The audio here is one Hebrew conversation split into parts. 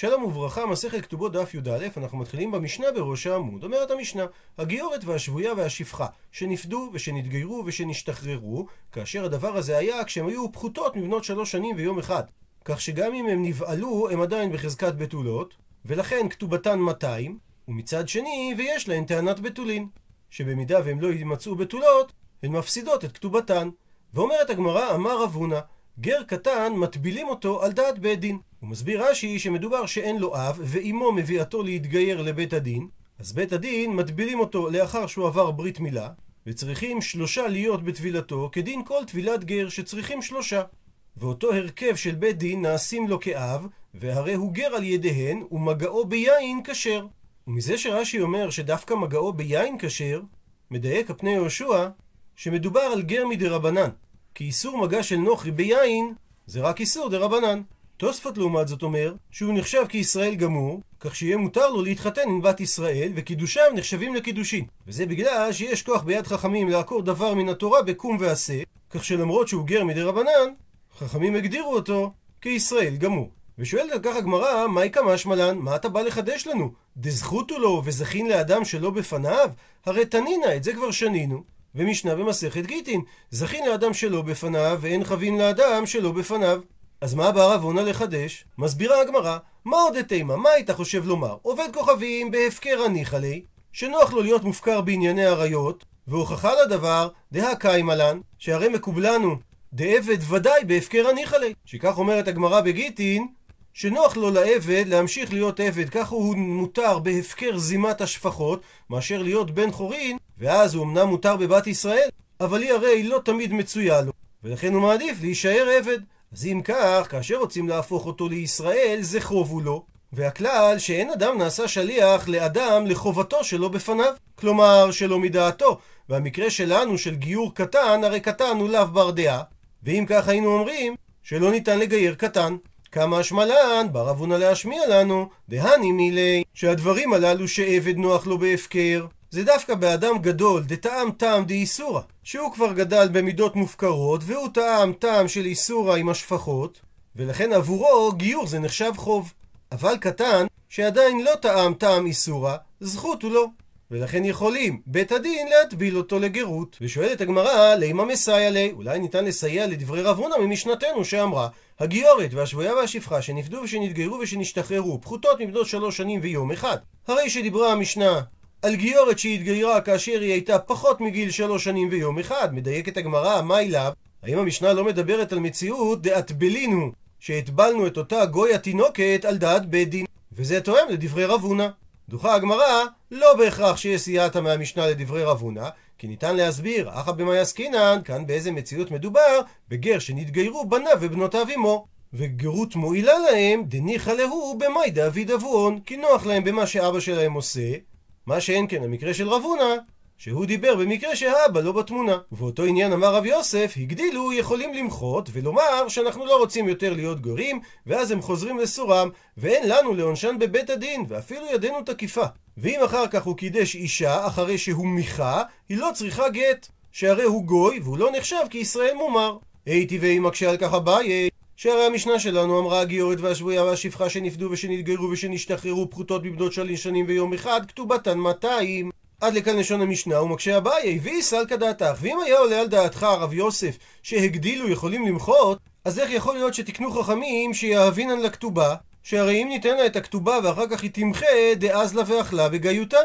שלום וברכה, מסכת כתובות דף י"א, אנחנו מתחילים במשנה בראש העמוד. אומרת המשנה, הגיורת והשבויה והשפחה, שנפדו ושנתגיירו ושנשתחררו, כאשר הדבר הזה היה כשהם היו פחותות מבנות שלוש שנים ויום אחד. כך שגם אם הם נבעלו, הם עדיין בחזקת בתולות, ולכן כתובתן 200, ומצד שני, ויש להן טענת בתולין, שבמידה והם לא יימצאו בתולות, הן מפסידות את כתובתן. ואומרת הגמרא, אמר רב גר קטן מטבילים אותו על דעת בית דין. הוא מסביר רש"י שמדובר שאין לו אב, ואימו מביאתו להתגייר לבית הדין, אז בית הדין מטבילים אותו לאחר שהוא עבר ברית מילה, וצריכים שלושה להיות בטבילתו, כדין כל טבילת גר שצריכים שלושה. ואותו הרכב של בית דין נעשים לו כאב, והרי הוא גר על ידיהן, ומגעו ביין כשר. ומזה שרש"י אומר שדווקא מגעו ביין כשר, מדייק הפני יהושע, שמדובר על גר מדרבנן. כי איסור מגע של נוכרי ביין, זה רק איסור דרבנן. תוספות לעומת זאת אומר, שהוא נחשב כישראל גמור, כך שיהיה מותר לו להתחתן עם בת ישראל, וקידושיו נחשבים לקידושין. וזה בגלל שיש כוח ביד חכמים לעקור דבר מן התורה בקום ועשה, כך שלמרות שהוא גר מדי רבנן, חכמים הגדירו אותו כישראל גמור. ושואלת על כך הגמרא, מהי כמשמע לן? מה אתה בא לחדש לנו? דזכותו לו וזכין לאדם שלא בפניו? הרי תנינא, את זה כבר שנינו. ומשנה במסכת גיטין, זכין לאדם שלא בפניו, ואין חבין לאדם שלא בפניו. אז מה בא רב הונא לחדש? מסבירה הגמרא, מה עוד אתימה? מה היית חושב לומר? עובד כוכבים בהפקר הניחא ליה, שנוח לו להיות מופקר בענייני עריות, והוכחה לדבר, דהא קיימא לן, שהרי מקובלנו דעבד ודאי בהפקר הניחא ליה. שכך אומרת הגמרא בגיטין, שנוח לו לעבד להמשיך להיות עבד, ככה הוא מותר בהפקר זימת השפחות, מאשר להיות בן חורין, ואז הוא אמנם מותר בבת ישראל, אבל היא הרי לא תמיד מצויה לו, ולכן הוא מעדיף להישאר עבד. אז אם כך, כאשר רוצים להפוך אותו לישראל, זה חוב הוא לו. והכלל שאין אדם נעשה שליח לאדם לחובתו שלא בפניו, כלומר שלא מדעתו. והמקרה שלנו של גיור קטן, הרי קטן הוא לאו בר דעה. ואם כך היינו אומרים, שלא ניתן לגייר קטן. כמה השמלן, בא רב הונא להשמיע לנו, דהני מילי, שהדברים הללו שעבד נוח לו בהפקר, זה דווקא באדם גדול, דטעם טעם דאיסורא, שהוא כבר גדל במידות מופקרות, והוא טעם טעם של איסורא עם השפחות, ולכן עבורו גיור זה נחשב חוב. אבל קטן, שעדיין לא טעם טעם איסורא, זכות הוא לא. ולכן יכולים בית הדין להטביל אותו לגרות. ושואלת הגמרא, לימה מסייע לי? אולי ניתן לסייע לדברי רב הונא ממשנתנו שאמרה, הגיורת והשבויה והשפחה שנפדו ושנתגיירו ושנשתחררו, פחותות מבנות שלוש שנים ויום אחד. הרי שדיברה המשנה על גיורת שהתגיירה כאשר היא הייתה פחות מגיל שלוש שנים ויום אחד, מדייקת הגמרא, מה אליו? האם המשנה לא מדברת על מציאות דאטבלינו, שהטבלנו את אותה גוי התינוקת על דעת בית דין? וזה תואם לדברי רב הונא. דוחה הגמרא, לא בהכרח שיש סייעתא מהמשנה לדברי רב הונא, כי ניתן להסביר, אחא במאי עסקינן, כאן באיזה מציאות מדובר, בגר שנתגיירו בניו ובנותיו עמו. וגרות מועילה להם, דניחא להו במאי דאביד אבון, כי נוח להם במה שאבא שלהם עושה, מה שאין כן המקרה של רב הונא, שהוא דיבר במקרה שהאבא לא בתמונה. ובאותו עניין אמר רב יוסף, הגדילו יכולים למחות ולומר שאנחנו לא רוצים יותר להיות גורים, ואז הם חוזרים לסורם, ואין לנו לעונשן בבית הדין, ואפילו ידנו תקיפה. ואם אחר כך הוא קידש אישה אחרי שהוא מיכה, היא לא צריכה גט, שהרי הוא גוי והוא לא נחשב כישראל מומר. הייתי ואי מקשה על כך אביי, שהרי המשנה שלנו אמרה הגיורת והשבויה והשפחה שנפדו ושנתגיירו ושנשתחררו פחותות מבנות שלוש שנים ויום אחד, כתובתן 200. עד לכאן לשון המשנה, ומקשה אביי, והיא סלקא דעתך. ואם היה עולה על דעתך, הרב יוסף, שהגדילו יכולים למחות, אז איך יכול להיות שתקנו חכמים שיאהבינן לכתובה, שהרי אם ניתן לה את הכתובה ואחר כך היא תמחה, דאז לה ואכלה בגיותה.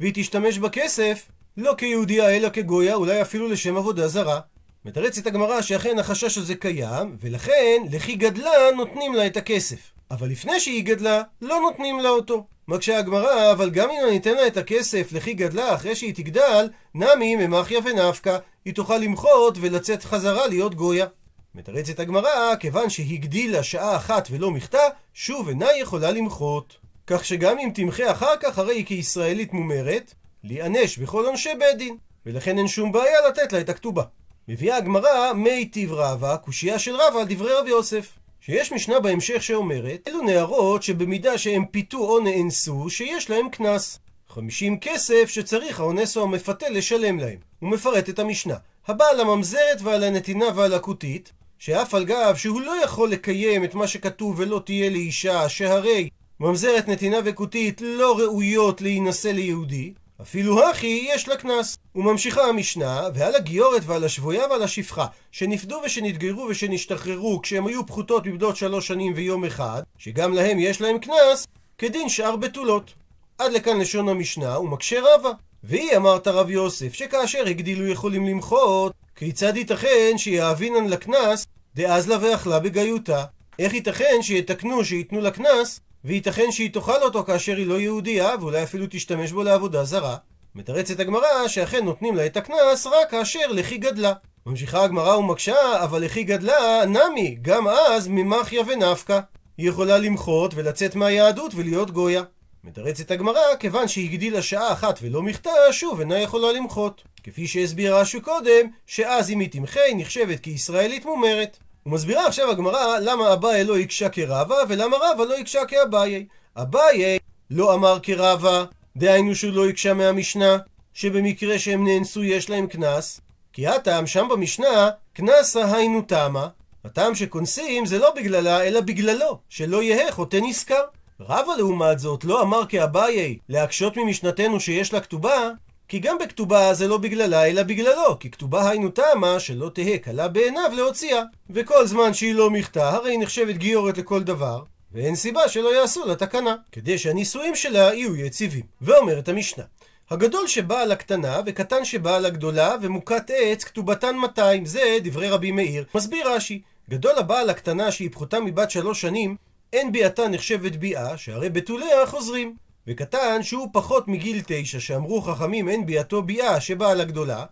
והיא תשתמש בכסף, לא כיהודייה אלא כגויה, אולי אפילו לשם עבודה זרה. מתרצת הגמרא שאכן החשש הזה קיים, ולכן לכי גדלה נותנים לה את הכסף. אבל לפני שהיא גדלה, לא נותנים לה אותו. מקשה הגמרא, אבל גם אם אני אתן לה את הכסף לכי גדלה אחרי שהיא תגדל, נמי ממחיה ונפקא, היא תוכל למחות ולצאת חזרה להיות גויה. מתרצת הגמרא, כיוון שהגדילה שעה אחת ולא מכתה, שוב אינה יכולה למחות. כך שגם אם תמחה אחר כך, הרי היא כישראלית מומרת, להיענש בכל עונשי בית דין, ולכן אין שום בעיה לתת לה את הכתובה. מביאה הגמרא מיטיב רבא, קושייה של רבא על דברי רב יוסף. שיש משנה בהמשך שאומרת, אלו נערות שבמידה שהם פיתו או נאנסו, שיש להם קנס. 50 כסף שצריך האונס או המפתה לשלם להם. הוא מפרט את המשנה. הבא על הממזרת ועל הנתינה ועל הכותית, שאף על גב שהוא לא יכול לקיים את מה שכתוב ולא תהיה לאישה, שהרי ממזרת נתינה וכותית לא ראויות להינשא ליהודי, אפילו הכי יש לה קנס. וממשיכה המשנה, ועל הגיורת ועל השבויה ועל השפחה, שנפדו ושנתגיירו ושנשתחררו כשהם היו פחותות מבדות שלוש שנים ויום אחד, שגם להם יש להם קנס, כדין שאר בתולות. עד לכאן לשון המשנה, ומקשה רבה. והיא אמרת רב יוסף, שכאשר הגדילו יכולים למחות, כיצד ייתכן שיאבינן לקנס, דאז לה ואכלה בגיותה? איך ייתכן שיתקנו שייתנו לה קנס, וייתכן שהיא תאכל אותו כאשר היא לא יהודייה, ואולי אפילו תשתמש בו לעבודה זרה? מתרצת הגמרא שאכן נותנים לה את הקנס רק כאשר לכי גדלה. ממשיכה הגמרא ומקשה, אבל לכי גדלה, נמי, גם אז ממחיה ונפקא. היא יכולה למחות ולצאת מהיהדות ולהיות גויה. מתרצת הגמרא, כיוון שהגדילה שעה אחת ולא מכתה, שוב אינה יכולה למחות. כפי שהסבירה רש"י קודם, שאז אם היא תמחה היא נחשבת כישראלית מומרת. ומסבירה עכשיו הגמרא למה אביי לא הקשה כרבה, ולמה רבה לא הקשה כאביי. אביי לא אמר כרבה, דהיינו שהוא לא הקשה מהמשנה, שבמקרה שהם נאנסו יש להם קנס, כי הטעם שם במשנה, קנסה היינו תמה. הטעם שכונסים זה לא בגללה, אלא בגללו, שלא יהא חוטא נשכר. רבא לעומת זאת לא אמר כאביי להקשות ממשנתנו שיש לה כתובה, כי גם בכתובה זה לא בגללה אלא בגללו, כי כתובה היינו תמה שלא תהא קלה בעיניו להוציאה. וכל זמן שהיא לא מכתה, הרי היא נחשבת גיורת לכל דבר, ואין סיבה שלא יעשו לה תקנה, כדי שהנישואים שלה יהיו יציבים. ואומרת המשנה, הגדול שבא על הקטנה וקטן שבא על הגדולה ומוכת עץ כתובתן 200 זה דברי רבי מאיר מסביר רש"י גדול הבא על הקטנה שהיא פחותה מבת שלוש שנים אין ביאתה נחשבת ביאה, שהרי בתוליה חוזרים. וקטן שהוא פחות מגיל תשע, שאמרו חכמים אין ביאתו ביאה שבאה לגדולה,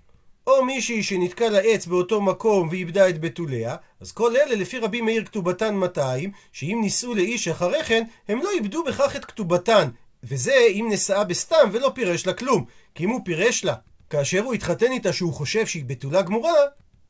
או מישהי שנתקע לעץ באותו מקום ואיבדה את בתוליה, אז כל אלה לפי רבי מאיר כתובתן 200, שאם נישאו לאיש אחרי כן, הם לא איבדו בכך את כתובתן. וזה אם נשאה בסתם ולא פירש לה כלום. כי אם הוא פירש לה, כאשר הוא התחתן איתה שהוא חושב שהיא בתולה גמורה,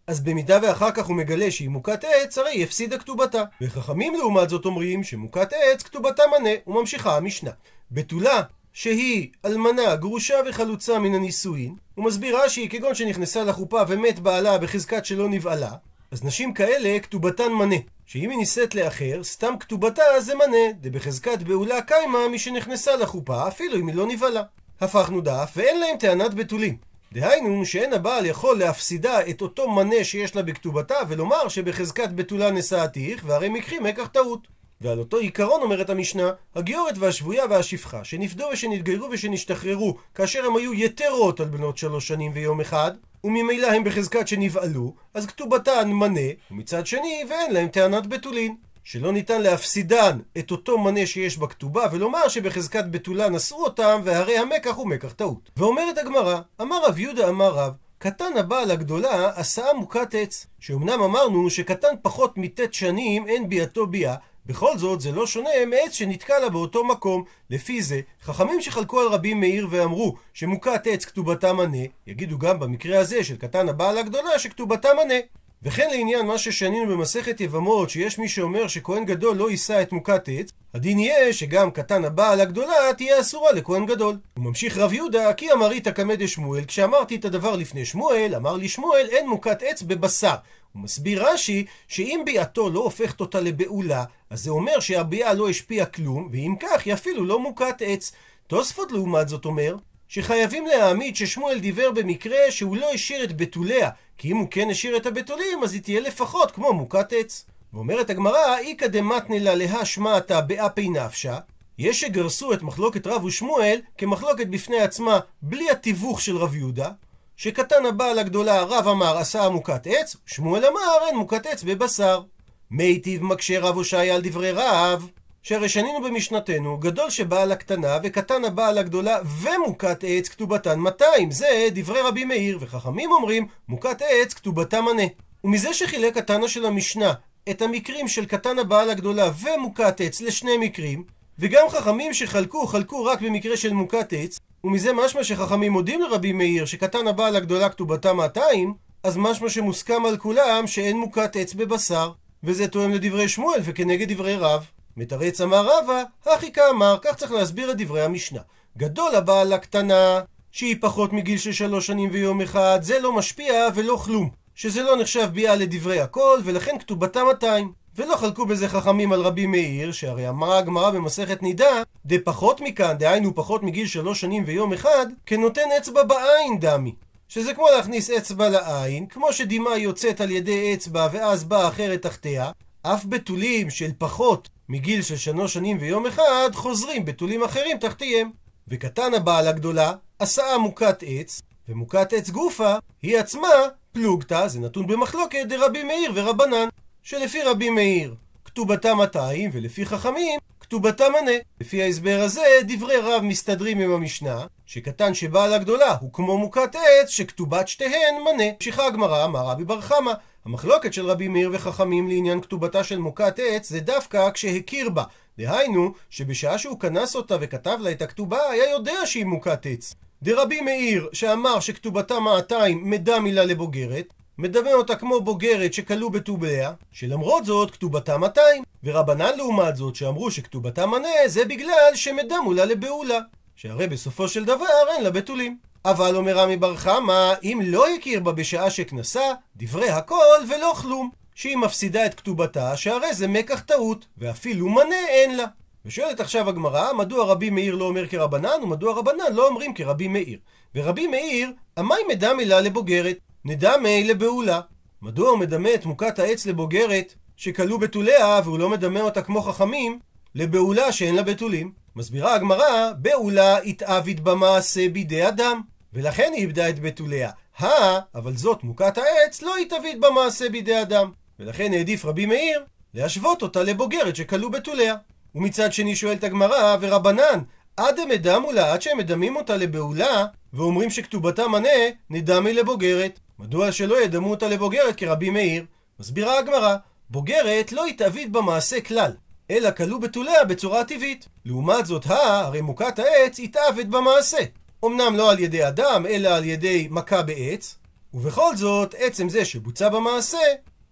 אז במידה ואחר כך הוא מגלה שהיא מוכת עץ, הרי היא הפסידה כתובתה. וחכמים לעומת זאת אומרים שמוכת עץ כתובתה מנה, וממשיכה המשנה. בתולה שהיא אלמנה, גרושה וחלוצה מן הנישואין, הוא מסביר רש"י כגון שנכנסה לחופה ומת בעלה בחזקת שלא נבעלה, אז נשים כאלה כתובתן מנה. שאם היא נישאת לאחר, סתם כתובתה זה מנה, דבחזקת בעולה קיימה מי שנכנסה לחופה, אפילו אם היא לא נבעלה. הפכנו דף, ואין להם טענת בתולים. דהיינו שאין הבעל יכול להפסידה את אותו מנה שיש לה בכתובתה ולומר שבחזקת בתולה נשאתיך והרי מקחי מקח טעות. ועל אותו עיקרון אומרת המשנה, הגיורת והשבויה והשפחה, שנפדו ושנתגיירו ושנשתחררו, כאשר הם היו יתרות על בנות שלוש שנים ויום אחד, וממילא הם בחזקת שנבעלו, אז כתובתן מנה, ומצד שני, ואין להם טענת בתולין. שלא ניתן להפסידן את אותו מנה שיש בכתובה, ולומר שבחזקת בתולה נשאו אותם, והרי המקח הוא מקח טעות. ואומרת הגמרא, אמר רב יהודה אמר רב, קטן הבעל הגדולה עשה מוכת עץ. שאומנם אמרנו שקטן פחות מט' שנים אין ביאתו ביאה, בכל זאת זה לא שונה מעץ שנתקע לה באותו מקום. לפי זה, חכמים שחלקו על רבי מאיר ואמרו שמוכת עץ כתובתה מנה, יגידו גם במקרה הזה של קטן הבעל הגדולה שכתובתה מנה. וכן לעניין מה ששנינו במסכת יבמות, שיש מי שאומר שכהן גדול לא יישא את מוכת עץ, הדין יהיה שגם קטן הבעל הגדולה תהיה אסורה לכהן גדול. הוא ממשיך רב יהודה, כי אמרית קמא דשמואל, כשאמרתי את הדבר לפני שמואל, אמר לי שמואל, אין מוכת עץ בבשר. הוא מסביר רש"י, שאם ביאתו לא הופכת אותה לבעולה, אז זה אומר שהביאה לא השפיעה כלום, ואם כך היא אפילו לא מוכת עץ. תוספות לעומת זאת אומר, שחייבים להעמיד ששמואל דיבר במקרה שהוא לא השאיר את בתוליה, כי אם הוא כן השאיר את הבתולים, אז היא תהיה לפחות כמו מוכת עץ. ואומרת הגמרא, איכא דמתנא לה להא שמעתא באפי נפשא, יש שגרסו את מחלוקת רב ושמואל כמחלוקת בפני עצמה בלי התיווך של רב יהודה, שקטן הבעל הגדולה רב אמר עשה מוכת עץ, שמואל אמר אין מוכת עץ בבשר. מיטיב מקשה רב הושעיה על דברי רב, שהרי שנינו במשנתנו, גדול שבעל הקטנה וקטן הבעל הגדולה ומוכת עץ כתובתן 200. זה דברי רבי מאיר, וחכמים אומרים, מוכת עץ כתובתה מנה. ומזה שחילק התנא של המשנה את המקרים של קטן הבעל הגדולה ומוכת עץ לשני מקרים, וגם חכמים שחלקו, חלקו רק במקרה של מוכת עץ, ומזה משמע שחכמים מודים לרבי מאיר שקטן הבעל הגדולה כתובתה 200, אז משמע שמוסכם על כולם שאין מוכת עץ בבשר. וזה תואם לדברי שמואל וכנגד דברי רב. מתרץ אמר רבא, הכי כאמר, כך צריך להסביר את דברי המשנה. גדול הבעל הקטנה, שהיא פחות מגיל של שלוש שנים ויום אחד, זה לא משפיע ולא כלום. שזה לא נחשב ביאה לדברי הכל, ולכן כתובתה 200. ולא חלקו בזה חכמים על רבי מאיר, שהרי אמרה הגמרא במסכת נידה, דפחות מכאן, דהיינו פחות מגיל שלוש שנים ויום אחד, כנותן אצבע בעין דמי. שזה כמו להכניס אצבע לעין, כמו שדמעה יוצאת על ידי אצבע ואז באה אחרת תחתיה, אף בתולים של פחות מגיל של שלוש שנים ויום אחד, חוזרים בתולים אחרים תחתיהם. וקטן הבעל הגדולה, עשה מוכת עץ, ומוכת עץ גופה, היא עצמה פלוגתא, זה נתון במחלוקת דרבי מאיר ורבנן, שלפי רבי מאיר כתובתה 200, ולפי חכמים כתובתה מנה. לפי ההסבר הזה, דברי רב מסתדרים עם המשנה, שקטן שבעל הגדולה הוא כמו מוכת עץ, שכתובת שתיהן מנה. המשיכה הגמרא, אמר רבי בר חמא, המחלוקת של רבי מאיר וחכמים לעניין כתובתה של מוכת עץ, זה דווקא כשהכיר בה. דהיינו, שבשעה שהוא כנס אותה וכתב לה את הכתובה, היה יודע שהיא מוכת עץ. דרבי מאיר, שאמר שכתובתה 200 מדע מילה לבוגרת, מדמה אותה כמו בוגרת שכלו בטוביה, שלמרות זאת כתובתה 200. ורבנן לעומת זאת, שאמרו שכתובתה מנה, זה בגלל שמדה מולה לבעולה. שהרי בסופו של דבר אין לה בתולים. אבל אומר רמי בר חמא, אם לא הכיר בה בשעה שכנסה, דברי הכל ולא כלום. שהיא מפסידה את כתובתה, שהרי זה מקח טעות, ואפילו מנה אין לה. ושואלת עכשיו הגמרא, מדוע רבי מאיר לא אומר כרבנן, ומדוע רבנן לא אומרים כרבי מאיר. ורבי מאיר, אמי מדע מילה לבוגרת, נדמה לבעולה. מדוע הוא מדמה את מוכת העץ לבוגרת, שכלו בתוליה, והוא לא מדמה אותה כמו חכמים, לבעולה שאין לה בתולים? מסבירה הגמרא, בעולה התאבית במעשה בידי אדם, ולכן היא איבדה את בתוליה. הא, אבל זאת מוכת העץ לא התאבית במעשה בידי אדם. ולכן העדיף רבי מאיר להשוות אותה לבוגרת שכלו בתוליה. ומצד שני שואלת הגמרא, ורבנן, עד הם אדמו לה, עד שהם מדמים אותה לבעולה, ואומרים שכתובתה מנה, נדמי לבוגרת. מדוע שלא ידמו אותה לבוגרת כרבי מאיר? מסבירה הגמרא, בוגרת לא התאבית במעשה כלל, אלא כלו בתוליה בצורה טבעית. לעומת זאת, הא, הרי מוכת העץ התאבית במעשה. אמנם לא על ידי אדם, אלא על ידי מכה בעץ, ובכל זאת, עצם זה שבוצע במעשה,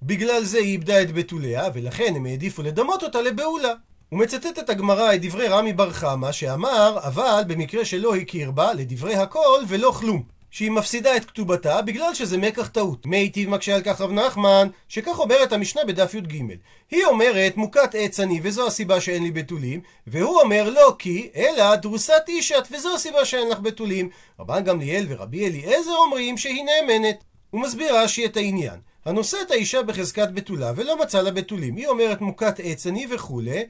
בגלל זה היא איבדה את בתוליה, ולכן הם העדיפו לדמות אותה לבעולה. ומצטטת הגמרא את דברי רמי בר חמא, שאמר, אבל במקרה שלא הכיר בה, לדברי הכל ולא כלום. שהיא מפסידה את כתובתה בגלל שזה מקח טעות. מי היטיב מקשה על כך רב נחמן, שכך אומרת המשנה בדף י"ג. היא אומרת מוכת עץ אני וזו הסיבה שאין לי בתולים, והוא אומר לא כי, אלא דרוסת אישת וזו הסיבה שאין לך בתולים. רבן גמליאל ורבי אליעזר אומרים שהיא נאמנת. הוא מסביר רש"י את העניין. הנושא את האישה בחזקת בתולה ולא מצא לה בתולים. היא אומרת מוכת עץ אני וכולי,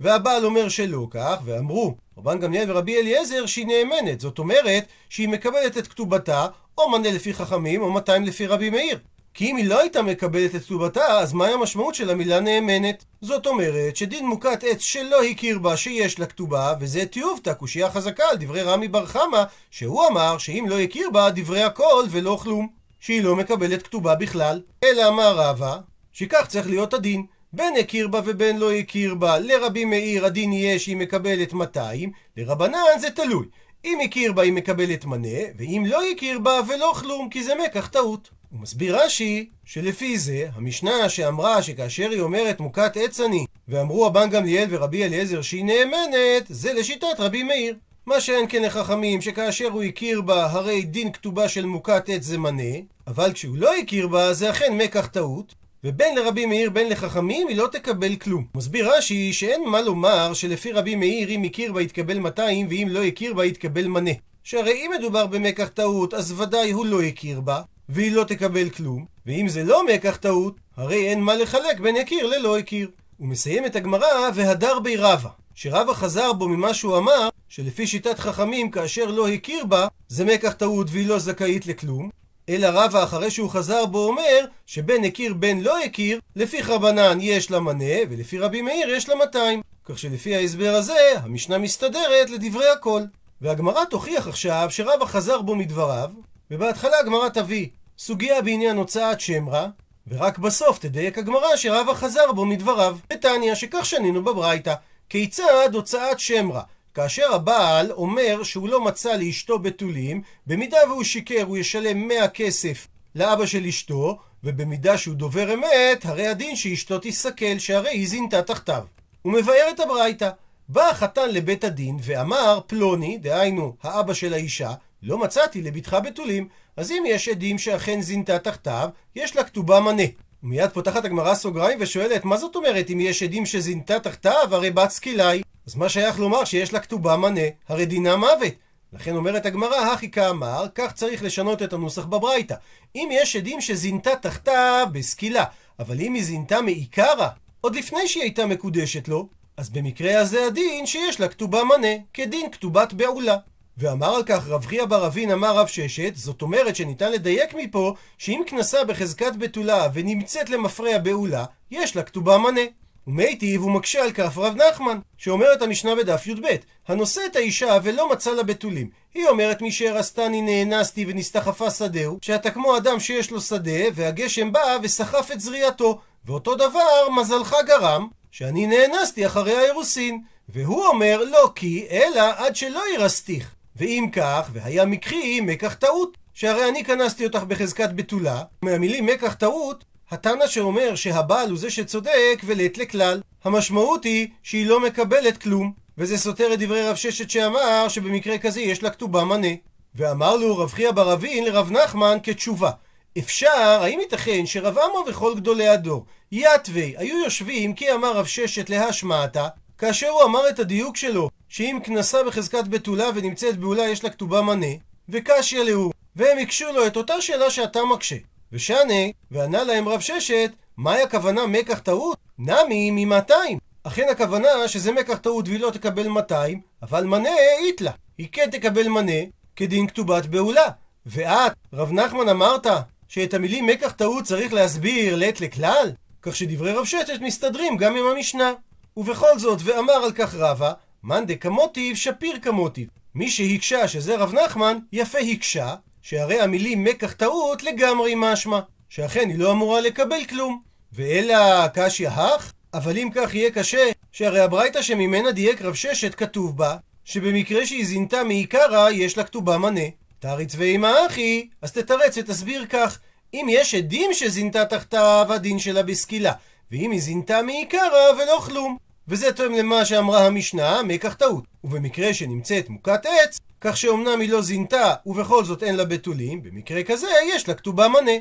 והבעל אומר שלא כך, ואמרו רבן גמליאל ורבי אליעזר שהיא נאמנת, זאת אומרת שהיא מקבלת את כתובתה או מנה לפי חכמים או 200 לפי רבי מאיר. כי אם היא לא הייתה מקבלת את כתובתה, אז מהי המשמעות של המילה נאמנת? זאת אומרת שדין מוכת עץ שלא הכיר בה שיש לה כתובה, וזה טיובתא, קושייה חזקה על דברי רמי בר חמא, שהוא אמר שאם לא הכיר בה, דברי הכל ולא כלום. שהיא לא מקבלת כתובה בכלל. אלא אמר רבא, שכך צריך להיות הדין. בין הכיר בה ובין לא הכיר בה, לרבי מאיר הדין יהיה שהיא מקבלת 200, לרבנן זה תלוי. אם הכיר בה היא מקבלת מנה, ואם לא הכיר בה ולא כלום, כי זה מקח טעות. הוא מסביר רש"י, שלפי זה, המשנה שאמרה שכאשר היא אומרת מוכת עץ אני, ואמרו רבן גמליאל ורבי אליעזר שהיא נאמנת, זה לשיטת רבי מאיר. מה שאין כן לחכמים, שכאשר הוא הכיר בה, הרי דין כתובה של מוכת עץ זה מנה, אבל כשהוא לא הכיר בה, זה אכן מקח טעות, ובין לרבי מאיר בין לחכמים היא לא תקבל כלום. מסביר רש"י שאין מה לומר שלפי רבי מאיר אם הכיר בה יתקבל 200 ואם לא הכיר בה יתקבל מנה. שהרי אם מדובר במקח טעות אז ודאי הוא לא הכיר בה והיא לא תקבל כלום ואם זה לא מקח טעות הרי אין מה לחלק בין הכיר ללא הכיר. הוא מסיים את הגמרא והדר בי רבא שרבא חזר בו ממה שהוא אמר שלפי שיטת חכמים כאשר לא הכיר בה זה מקח טעות והיא לא זכאית לכלום אלא רבא אחרי שהוא חזר בו אומר שבין הכיר בין לא הכיר, לפי רבנן יש לה מנה, ולפי רבי מאיר יש לה 200. כך שלפי ההסבר הזה, המשנה מסתדרת לדברי הכל. והגמרא תוכיח עכשיו שרבא חזר בו מדבריו, ובהתחלה הגמרא תביא סוגיה בעניין הוצאת שם רע, ורק בסוף תדייק הגמרא שרבא חזר בו מדבריו. בתניא שכך שנינו בברייתא, כיצד הוצאת שם רע? כאשר הבעל אומר שהוא לא מצא לאשתו בתולים, במידה והוא שיקר הוא ישלם 100 כסף לאבא של אשתו, ובמידה שהוא דובר אמת, הרי הדין שאשתו תיסכל, שהרי היא זינתה תחתיו. הוא מבאר את הברייתא. בא החתן לבית הדין ואמר פלוני, דהיינו האבא של האישה, לא מצאתי לבתך בתולים, אז אם יש עדים שאכן זינתה תחתיו, יש לה כתובה מנה. ומיד פותחת הגמרא סוגריים ושואלת, מה זאת אומרת אם יש עדים שזינתה תחתיו, הרי בת סקילי? אז מה שייך לומר שיש לה כתובה מנה, הרי דינה מוות. לכן אומרת הגמרא, הכי כאמר, כך צריך לשנות את הנוסח בברייתא. אם יש עדים שזינתה תחתיו בסקילה, אבל אם היא זינתה מעיקרא, עוד לפני שהיא הייתה מקודשת לו, אז במקרה הזה הדין שיש לה כתובה מנה, כדין כתובת בעולה. ואמר על כך רב חייא בר אבין אמר רב ששת, זאת אומרת שניתן לדייק מפה שאם כנסה בחזקת בתולה ונמצאת למפרע בעולה, יש לה כתובה מנה. ומיטיב הוא מקשה על כף רב נחמן, שאומרת המשנה בדף י"ב, הנושא את האישה ולא מצא לה בתולים. היא אומרת מי שהרסתני נאנסתי ונסתחפה שדהו, שאתה כמו אדם שיש לו שדה, והגשם בא וסחף את זריעתו. ואותו דבר מזלך גרם, שאני נאנסתי אחרי האירוסין. והוא אומר לא כי, אלא עד שלא ירסתיך. ואם כך, והיה מקחי מקח טעות, שהרי אני כנסתי אותך בחזקת בתולה, מהמילים מקח טעות, התנא שאומר שהבעל הוא זה שצודק ולית לכלל. המשמעות היא שהיא לא מקבלת כלום. וזה סותר את דברי רב ששת שאמר שבמקרה כזה יש לה כתובה מנה. ואמר לו רב חייא בר אבין לרב נחמן כתשובה. אפשר, האם ייתכן שרב עמו וכל גדולי הדור, יתווי, היו יושבים כי אמר רב ששת להשמעתה, כאשר הוא אמר את הדיוק שלו, שאם כנסה בחזקת בתולה ונמצאת בעולה יש לה כתובה מנה, וקשיא להו, והם הקשו לו את אותה שאלה שאתה מקשה. ושנה, וענה להם רב ששת, מהי הכוונה מקח טעות? נמי ממאתיים. אכן הכוונה שזה מקח טעות והיא לא תקבל 200, אבל מנה איתלה. היא כן תקבל מנה כדין כתובת בעולה. ואת, רב נחמן אמרת שאת המילים מקח טעות צריך להסביר לית לכלל? כך שדברי רב ששת מסתדרים גם עם המשנה. ובכל זאת, ואמר על כך רבא, מאן דקמוטיב שפיר כמוטיב. מי שהקשה שזה רב נחמן, יפה הקשה, שהרי המילים מקח טעות לגמרי משמע, שאכן היא לא אמורה לקבל כלום. ואלא קשיא הך? אבל אם כך יהיה קשה, שהרי הברייתא שממנה דייק רב ששת כתוב בה, שבמקרה שהיא זינתה מעיקרא, יש לה כתובה מנה. תריץ ואימא אחי, אז תתרץ ותסביר כך. אם יש עדים שזינתה תחתיו, הדין שלה בסקילה. ואם היא זינתה מעיקרא ולא כלום. וזה תואם למה שאמרה המשנה, מקח טעות. ובמקרה שנמצאת מוכת עץ, כך שאומנם היא לא זינתה ובכל זאת אין לה בתולים, במקרה כזה יש לה כתובה מנה.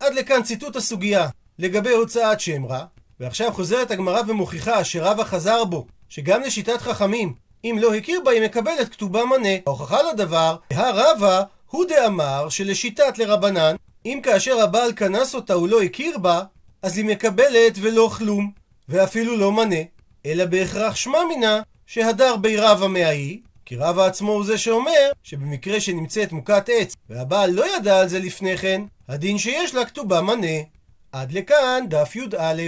עד לכאן ציטוט הסוגיה לגבי הוצאת שם רע, ועכשיו חוזרת הגמרא ומוכיחה שרבא חזר בו, שגם לשיטת חכמים, אם לא הכיר בה היא מקבלת כתובה מנה. ההוכחה לדבר, הרבא הוא דאמר שלשיטת לרבנן, אם כאשר הבעל כנס אותה הוא לא הכיר בה, אז היא מקבלת ולא כלום, ואפילו לא מנה, אלא בהכרח שמע מינה שהדר בי רבא מהאי, כי רבא עצמו הוא זה שאומר שבמקרה שנמצאת מוכת עץ והבעל לא ידע על זה לפני כן, הדין שיש לה כתובה מנה. עד לכאן דף י"א.